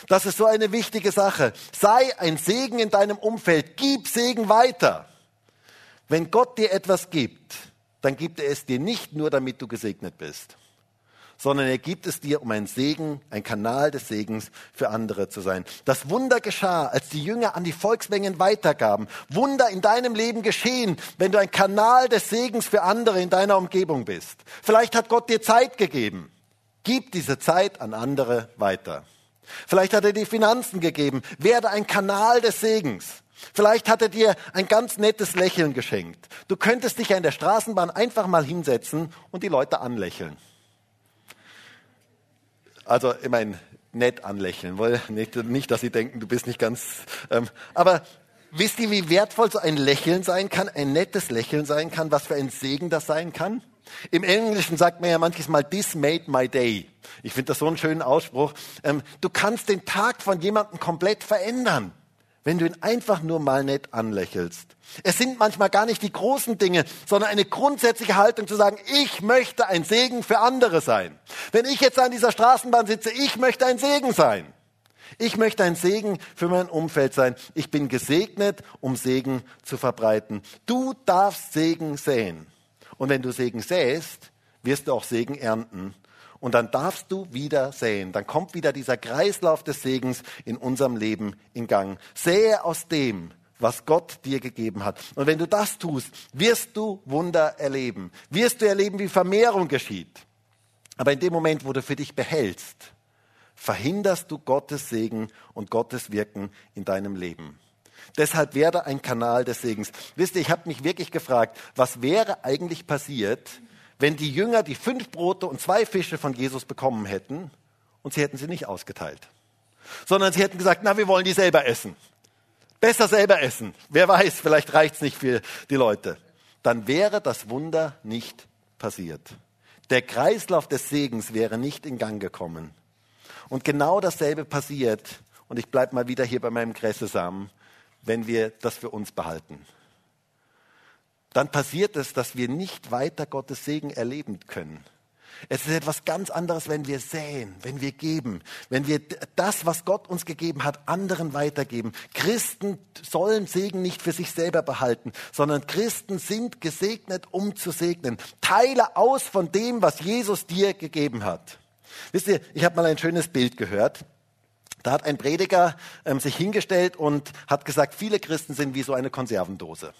Das ist so eine wichtige Sache. Sei ein Segen in deinem Umfeld. Gib Segen weiter. Wenn Gott dir etwas gibt, dann gibt er es dir nicht nur, damit du gesegnet bist, sondern er gibt es dir, um ein Segen, ein Kanal des Segens für andere zu sein. Das Wunder geschah, als die Jünger an die Volksmengen weitergaben. Wunder in deinem Leben geschehen, wenn du ein Kanal des Segens für andere in deiner Umgebung bist. Vielleicht hat Gott dir Zeit gegeben. Gib diese Zeit an andere weiter. Vielleicht hat er dir Finanzen gegeben. Werde ein Kanal des Segens. Vielleicht hat er dir ein ganz nettes Lächeln geschenkt. Du könntest dich ja in der Straßenbahn einfach mal hinsetzen und die Leute anlächeln. Also, meine, nett anlächeln, weil nicht, nicht, dass sie denken, du bist nicht ganz. Ähm, aber wisst ihr, wie wertvoll so ein Lächeln sein kann, ein nettes Lächeln sein kann, was für ein Segen das sein kann? Im Englischen sagt man ja manches Mal, this made my day. Ich finde das so einen schönen Ausspruch. Ähm, du kannst den Tag von jemandem komplett verändern, wenn du ihn einfach nur mal nett anlächelst. Es sind manchmal gar nicht die großen Dinge, sondern eine grundsätzliche Haltung zu sagen, ich möchte ein Segen für andere sein. Wenn ich jetzt an dieser Straßenbahn sitze, ich möchte ein Segen sein. Ich möchte ein Segen für mein Umfeld sein. Ich bin gesegnet, um Segen zu verbreiten. Du darfst Segen säen. Und wenn du Segen säst, wirst du auch Segen ernten. Und dann darfst du wieder säen. Dann kommt wieder dieser Kreislauf des Segens in unserem Leben in Gang. Sähe aus dem, was Gott dir gegeben hat. Und wenn du das tust, wirst du Wunder erleben. Wirst du erleben, wie Vermehrung geschieht. Aber in dem Moment, wo du für dich behältst, verhinderst du Gottes Segen und Gottes Wirken in deinem Leben. Deshalb werde ein Kanal des Segens. Wisst ihr, ich habe mich wirklich gefragt, was wäre eigentlich passiert, wenn die Jünger die fünf Brote und zwei Fische von Jesus bekommen hätten und sie hätten sie nicht ausgeteilt, sondern sie hätten gesagt, na, wir wollen die selber essen. Besser selber essen. Wer weiß, vielleicht reicht's nicht für die Leute. Dann wäre das Wunder nicht passiert. Der Kreislauf des Segens wäre nicht in Gang gekommen. Und genau dasselbe passiert, und ich bleibe mal wieder hier bei meinem Gräsesamen, wenn wir das für uns behalten dann passiert es, dass wir nicht weiter Gottes Segen erleben können. Es ist etwas ganz anderes, wenn wir säen, wenn wir geben, wenn wir das, was Gott uns gegeben hat, anderen weitergeben. Christen sollen Segen nicht für sich selber behalten, sondern Christen sind gesegnet, um zu segnen. Teile aus von dem, was Jesus dir gegeben hat. Wisst ihr, ich habe mal ein schönes Bild gehört. Da hat ein Prediger ähm, sich hingestellt und hat gesagt, viele Christen sind wie so eine Konservendose.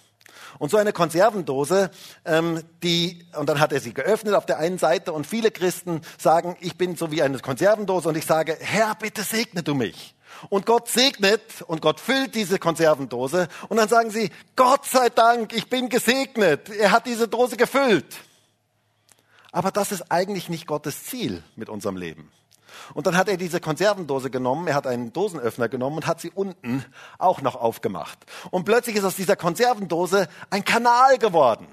Und so eine Konservendose, ähm, die, und dann hat er sie geöffnet auf der einen Seite und viele Christen sagen, ich bin so wie eine Konservendose und ich sage, Herr, bitte segne du mich. Und Gott segnet und Gott füllt diese Konservendose und dann sagen sie, Gott sei Dank, ich bin gesegnet. Er hat diese Dose gefüllt. Aber das ist eigentlich nicht Gottes Ziel mit unserem Leben. Und dann hat er diese Konservendose genommen, er hat einen Dosenöffner genommen und hat sie unten auch noch aufgemacht. Und plötzlich ist aus dieser Konservendose ein Kanal geworden.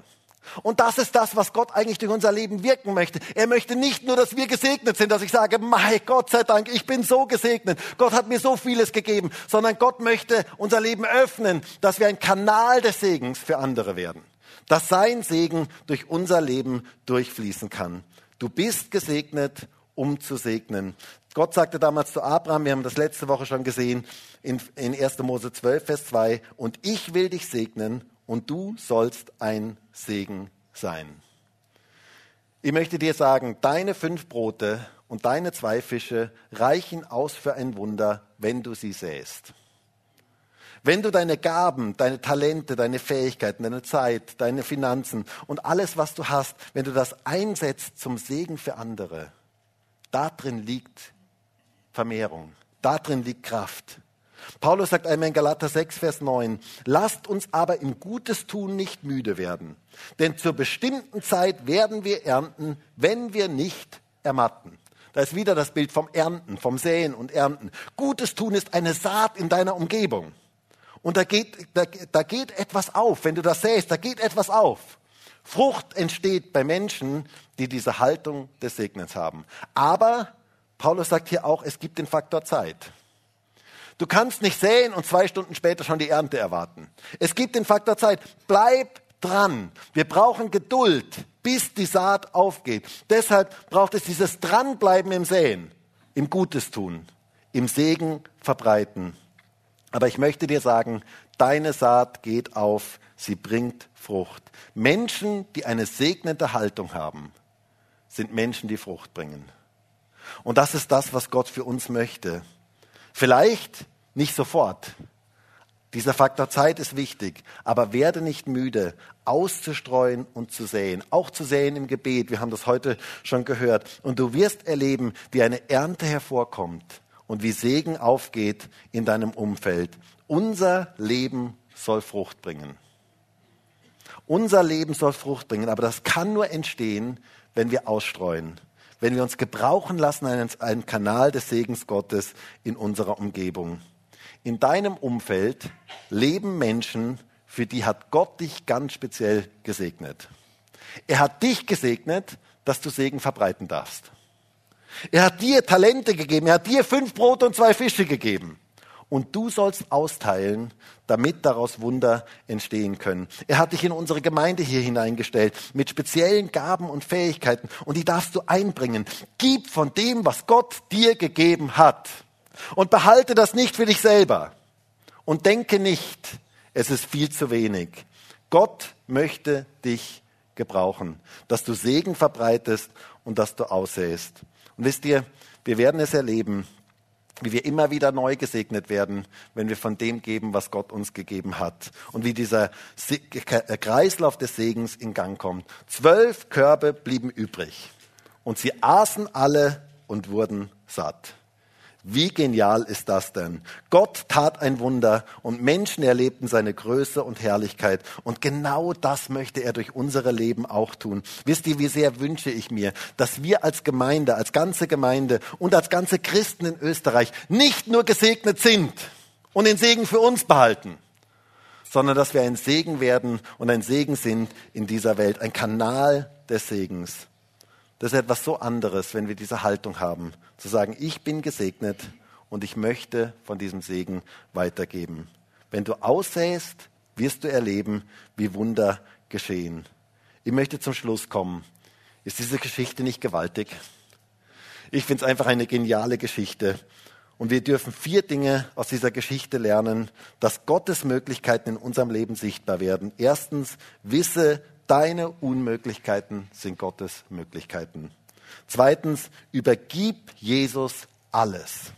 Und das ist das, was Gott eigentlich durch unser Leben wirken möchte. Er möchte nicht nur, dass wir gesegnet sind, dass ich sage, mein Gott sei Dank, ich bin so gesegnet. Gott hat mir so vieles gegeben, sondern Gott möchte unser Leben öffnen, dass wir ein Kanal des Segens für andere werden. Dass sein Segen durch unser Leben durchfließen kann. Du bist gesegnet um zu segnen. Gott sagte damals zu Abraham, wir haben das letzte Woche schon gesehen, in, in 1. Mose 12, Vers 2, und ich will dich segnen und du sollst ein Segen sein. Ich möchte dir sagen, deine fünf Brote und deine zwei Fische reichen aus für ein Wunder, wenn du sie säst. Wenn du deine Gaben, deine Talente, deine Fähigkeiten, deine Zeit, deine Finanzen und alles, was du hast, wenn du das einsetzt zum Segen für andere, da drin liegt Vermehrung. Da drin liegt Kraft. Paulus sagt einmal in Galater 6, Vers 9, lasst uns aber im Gutes tun nicht müde werden, denn zur bestimmten Zeit werden wir ernten, wenn wir nicht ermatten. Da ist wieder das Bild vom Ernten, vom Säen und Ernten. Gutes tun ist eine Saat in deiner Umgebung. Und da geht, da, da geht etwas auf. Wenn du das säst, da geht etwas auf. Frucht entsteht bei Menschen, die diese Haltung des Segnens haben. Aber Paulus sagt hier auch, es gibt den Faktor Zeit. Du kannst nicht säen und zwei Stunden später schon die Ernte erwarten. Es gibt den Faktor Zeit. Bleib dran. Wir brauchen Geduld, bis die Saat aufgeht. Deshalb braucht es dieses Dranbleiben im Säen, im Gutes tun, im Segen verbreiten. Aber ich möchte dir sagen, deine Saat geht auf, sie bringt Frucht. Menschen, die eine segnende Haltung haben, sind Menschen, die Frucht bringen. Und das ist das, was Gott für uns möchte. Vielleicht nicht sofort. Dieser Faktor Zeit ist wichtig, aber werde nicht müde, auszustreuen und zu säen. Auch zu säen im Gebet. Wir haben das heute schon gehört. Und du wirst erleben, wie eine Ernte hervorkommt und wie Segen aufgeht in deinem Umfeld. Unser Leben soll Frucht bringen. Unser Leben soll Frucht bringen, aber das kann nur entstehen, wenn wir ausstreuen, wenn wir uns gebrauchen lassen als einen Kanal des Segens Gottes in unserer Umgebung. In deinem Umfeld leben Menschen, für die hat Gott dich ganz speziell gesegnet. Er hat dich gesegnet, dass du Segen verbreiten darfst. Er hat dir Talente gegeben, er hat dir fünf Brote und zwei Fische gegeben. Und du sollst austeilen, damit daraus Wunder entstehen können. Er hat dich in unsere Gemeinde hier hineingestellt mit speziellen Gaben und Fähigkeiten und die darfst du einbringen. Gib von dem, was Gott dir gegeben hat und behalte das nicht für dich selber und denke nicht, es ist viel zu wenig. Gott möchte dich gebrauchen, dass du Segen verbreitest und dass du aussäst. Und wisst ihr, wir werden es erleben, wie wir immer wieder neu gesegnet werden, wenn wir von dem geben, was Gott uns gegeben hat. Und wie dieser äh, Kreislauf des Segens in Gang kommt. Zwölf Körbe blieben übrig. Und sie aßen alle und wurden satt. Wie genial ist das denn? Gott tat ein Wunder und Menschen erlebten seine Größe und Herrlichkeit. Und genau das möchte er durch unsere Leben auch tun. Wisst ihr, wie sehr wünsche ich mir, dass wir als Gemeinde, als ganze Gemeinde und als ganze Christen in Österreich nicht nur gesegnet sind und den Segen für uns behalten, sondern dass wir ein Segen werden und ein Segen sind in dieser Welt, ein Kanal des Segens. Das ist etwas so anderes, wenn wir diese Haltung haben, zu sagen, ich bin gesegnet und ich möchte von diesem Segen weitergeben. Wenn du aussäst, wirst du erleben, wie Wunder geschehen. Ich möchte zum Schluss kommen. Ist diese Geschichte nicht gewaltig? Ich finde es einfach eine geniale Geschichte. Und wir dürfen vier Dinge aus dieser Geschichte lernen, dass Gottes Möglichkeiten in unserem Leben sichtbar werden. Erstens, wisse, Deine Unmöglichkeiten sind Gottes Möglichkeiten. Zweitens, übergib Jesus alles.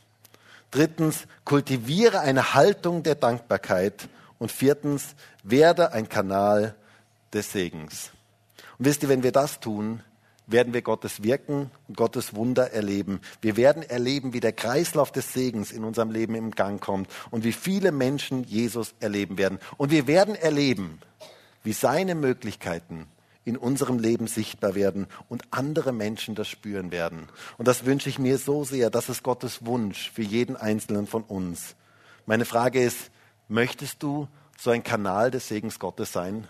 Drittens, kultiviere eine Haltung der Dankbarkeit. Und viertens, werde ein Kanal des Segens. Und wisst ihr, wenn wir das tun, werden wir Gottes Wirken und Gottes Wunder erleben. Wir werden erleben, wie der Kreislauf des Segens in unserem Leben im Gang kommt und wie viele Menschen Jesus erleben werden. Und wir werden erleben, wie seine Möglichkeiten in unserem Leben sichtbar werden und andere Menschen das spüren werden. Und das wünsche ich mir so sehr. Das ist Gottes Wunsch für jeden Einzelnen von uns. Meine Frage ist, möchtest du so ein Kanal des Segens Gottes sein?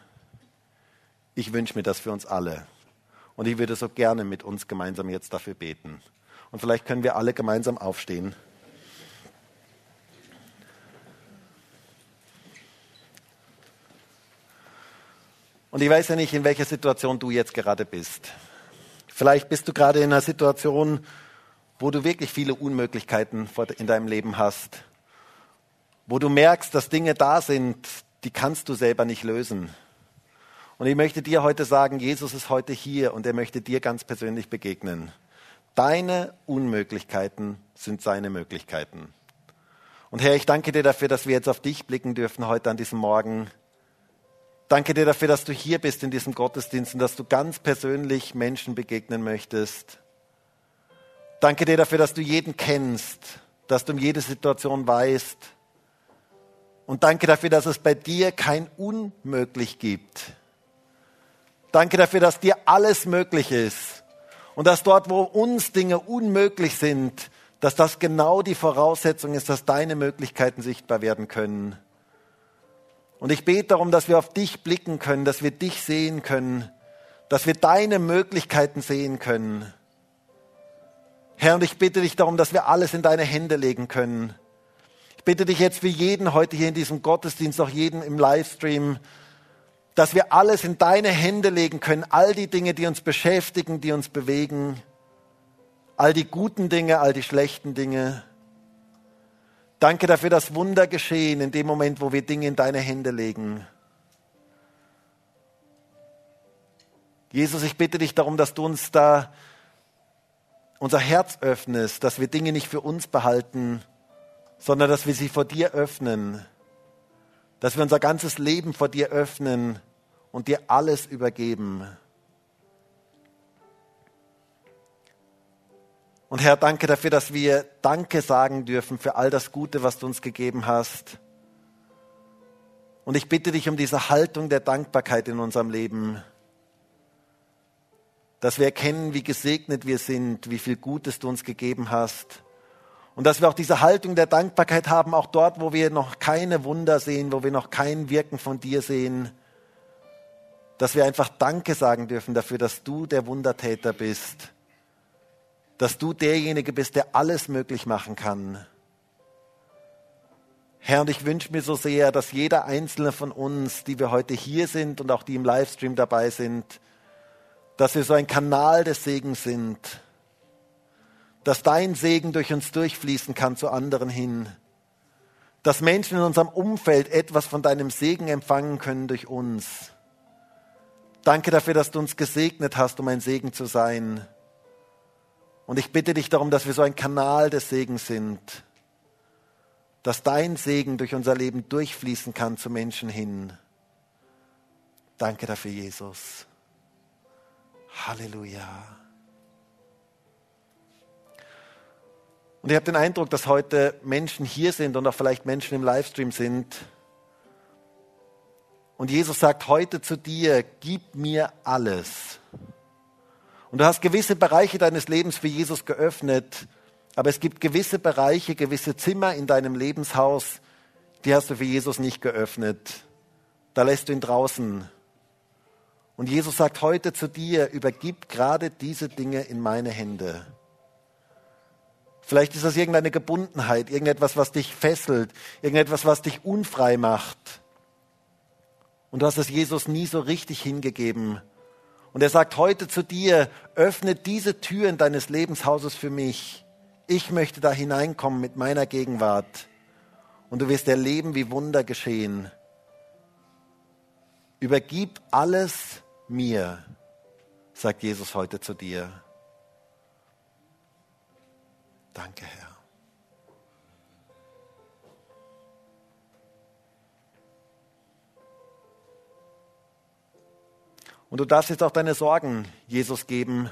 Ich wünsche mir das für uns alle. Und ich würde so gerne mit uns gemeinsam jetzt dafür beten. Und vielleicht können wir alle gemeinsam aufstehen. Und ich weiß ja nicht, in welcher Situation du jetzt gerade bist. Vielleicht bist du gerade in einer Situation, wo du wirklich viele Unmöglichkeiten in deinem Leben hast, wo du merkst, dass Dinge da sind, die kannst du selber nicht lösen. Und ich möchte dir heute sagen, Jesus ist heute hier und er möchte dir ganz persönlich begegnen. Deine Unmöglichkeiten sind seine Möglichkeiten. Und Herr, ich danke dir dafür, dass wir jetzt auf dich blicken dürfen heute an diesem Morgen. Danke dir dafür, dass du hier bist in diesem Gottesdienst und dass du ganz persönlich Menschen begegnen möchtest. Danke dir dafür, dass du jeden kennst, dass du um jede Situation weißt. Und danke dafür, dass es bei dir kein Unmöglich gibt. Danke dafür, dass dir alles möglich ist. Und dass dort, wo uns Dinge unmöglich sind, dass das genau die Voraussetzung ist, dass deine Möglichkeiten sichtbar werden können. Und ich bete darum, dass wir auf dich blicken können, dass wir dich sehen können, dass wir deine Möglichkeiten sehen können. Herr, und ich bitte dich darum, dass wir alles in deine Hände legen können. Ich bitte dich jetzt für jeden heute hier in diesem Gottesdienst, auch jeden im Livestream, dass wir alles in deine Hände legen können, all die Dinge, die uns beschäftigen, die uns bewegen, all die guten Dinge, all die schlechten Dinge. Danke dafür, dass Wunder geschehen in dem Moment, wo wir Dinge in deine Hände legen. Jesus, ich bitte dich darum, dass du uns da unser Herz öffnest, dass wir Dinge nicht für uns behalten, sondern dass wir sie vor dir öffnen, dass wir unser ganzes Leben vor dir öffnen und dir alles übergeben. Und Herr, danke dafür, dass wir Danke sagen dürfen für all das Gute, was du uns gegeben hast. Und ich bitte dich um diese Haltung der Dankbarkeit in unserem Leben, dass wir erkennen, wie gesegnet wir sind, wie viel Gutes du uns gegeben hast. Und dass wir auch diese Haltung der Dankbarkeit haben, auch dort, wo wir noch keine Wunder sehen, wo wir noch kein Wirken von dir sehen, dass wir einfach Danke sagen dürfen dafür, dass du der Wundertäter bist dass du derjenige bist, der alles möglich machen kann. Herr, und ich wünsche mir so sehr, dass jeder einzelne von uns, die wir heute hier sind und auch die im Livestream dabei sind, dass wir so ein Kanal des Segens sind, dass dein Segen durch uns durchfließen kann zu anderen hin, dass Menschen in unserem Umfeld etwas von deinem Segen empfangen können durch uns. Danke dafür, dass du uns gesegnet hast, um ein Segen zu sein. Und ich bitte dich darum, dass wir so ein Kanal des Segens sind, dass dein Segen durch unser Leben durchfließen kann zu Menschen hin. Danke dafür, Jesus. Halleluja. Und ich habe den Eindruck, dass heute Menschen hier sind und auch vielleicht Menschen im Livestream sind. Und Jesus sagt heute zu dir, gib mir alles. Und du hast gewisse Bereiche deines Lebens für Jesus geöffnet, aber es gibt gewisse Bereiche, gewisse Zimmer in deinem Lebenshaus, die hast du für Jesus nicht geöffnet. Da lässt du ihn draußen. Und Jesus sagt heute zu dir, übergib gerade diese Dinge in meine Hände. Vielleicht ist das irgendeine Gebundenheit, irgendetwas, was dich fesselt, irgendetwas, was dich unfrei macht. Und du hast es Jesus nie so richtig hingegeben. Und er sagt heute zu dir, öffne diese Türen deines Lebenshauses für mich. Ich möchte da hineinkommen mit meiner Gegenwart. Und du wirst erleben, wie Wunder geschehen. Übergib alles mir, sagt Jesus heute zu dir. Danke, Herr. Und du darfst jetzt auch deine Sorgen Jesus geben.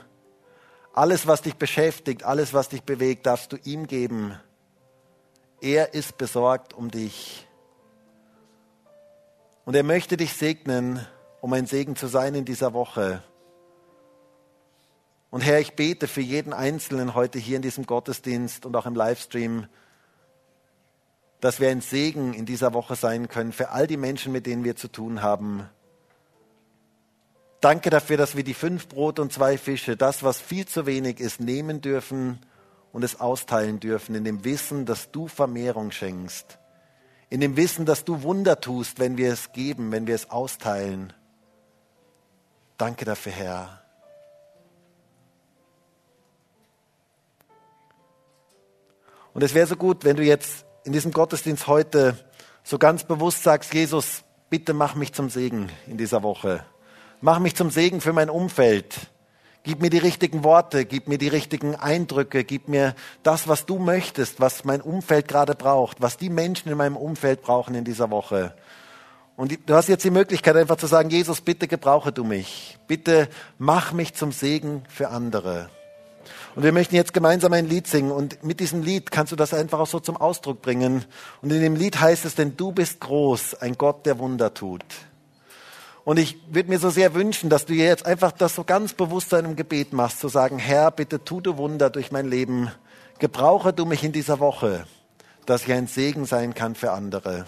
Alles, was dich beschäftigt, alles, was dich bewegt, darfst du ihm geben. Er ist besorgt um dich. Und er möchte dich segnen, um ein Segen zu sein in dieser Woche. Und Herr, ich bete für jeden Einzelnen heute hier in diesem Gottesdienst und auch im Livestream, dass wir ein Segen in dieser Woche sein können für all die Menschen, mit denen wir zu tun haben. Danke dafür, dass wir die fünf Brote und zwei Fische, das, was viel zu wenig ist, nehmen dürfen und es austeilen dürfen, in dem Wissen, dass du Vermehrung schenkst. In dem Wissen, dass du Wunder tust, wenn wir es geben, wenn wir es austeilen. Danke dafür, Herr. Und es wäre so gut, wenn du jetzt in diesem Gottesdienst heute so ganz bewusst sagst, Jesus, bitte mach mich zum Segen in dieser Woche. Mach mich zum Segen für mein Umfeld. Gib mir die richtigen Worte, gib mir die richtigen Eindrücke, gib mir das, was du möchtest, was mein Umfeld gerade braucht, was die Menschen in meinem Umfeld brauchen in dieser Woche. Und du hast jetzt die Möglichkeit einfach zu sagen, Jesus, bitte gebrauche du mich. Bitte mach mich zum Segen für andere. Und wir möchten jetzt gemeinsam ein Lied singen und mit diesem Lied kannst du das einfach auch so zum Ausdruck bringen. Und in dem Lied heißt es, denn du bist groß, ein Gott, der Wunder tut. Und ich würde mir so sehr wünschen, dass du jetzt einfach das so ganz bewusst in einem Gebet machst, zu sagen, Herr, bitte tu du Wunder durch mein Leben. Gebrauche du mich in dieser Woche, dass ich ein Segen sein kann für andere.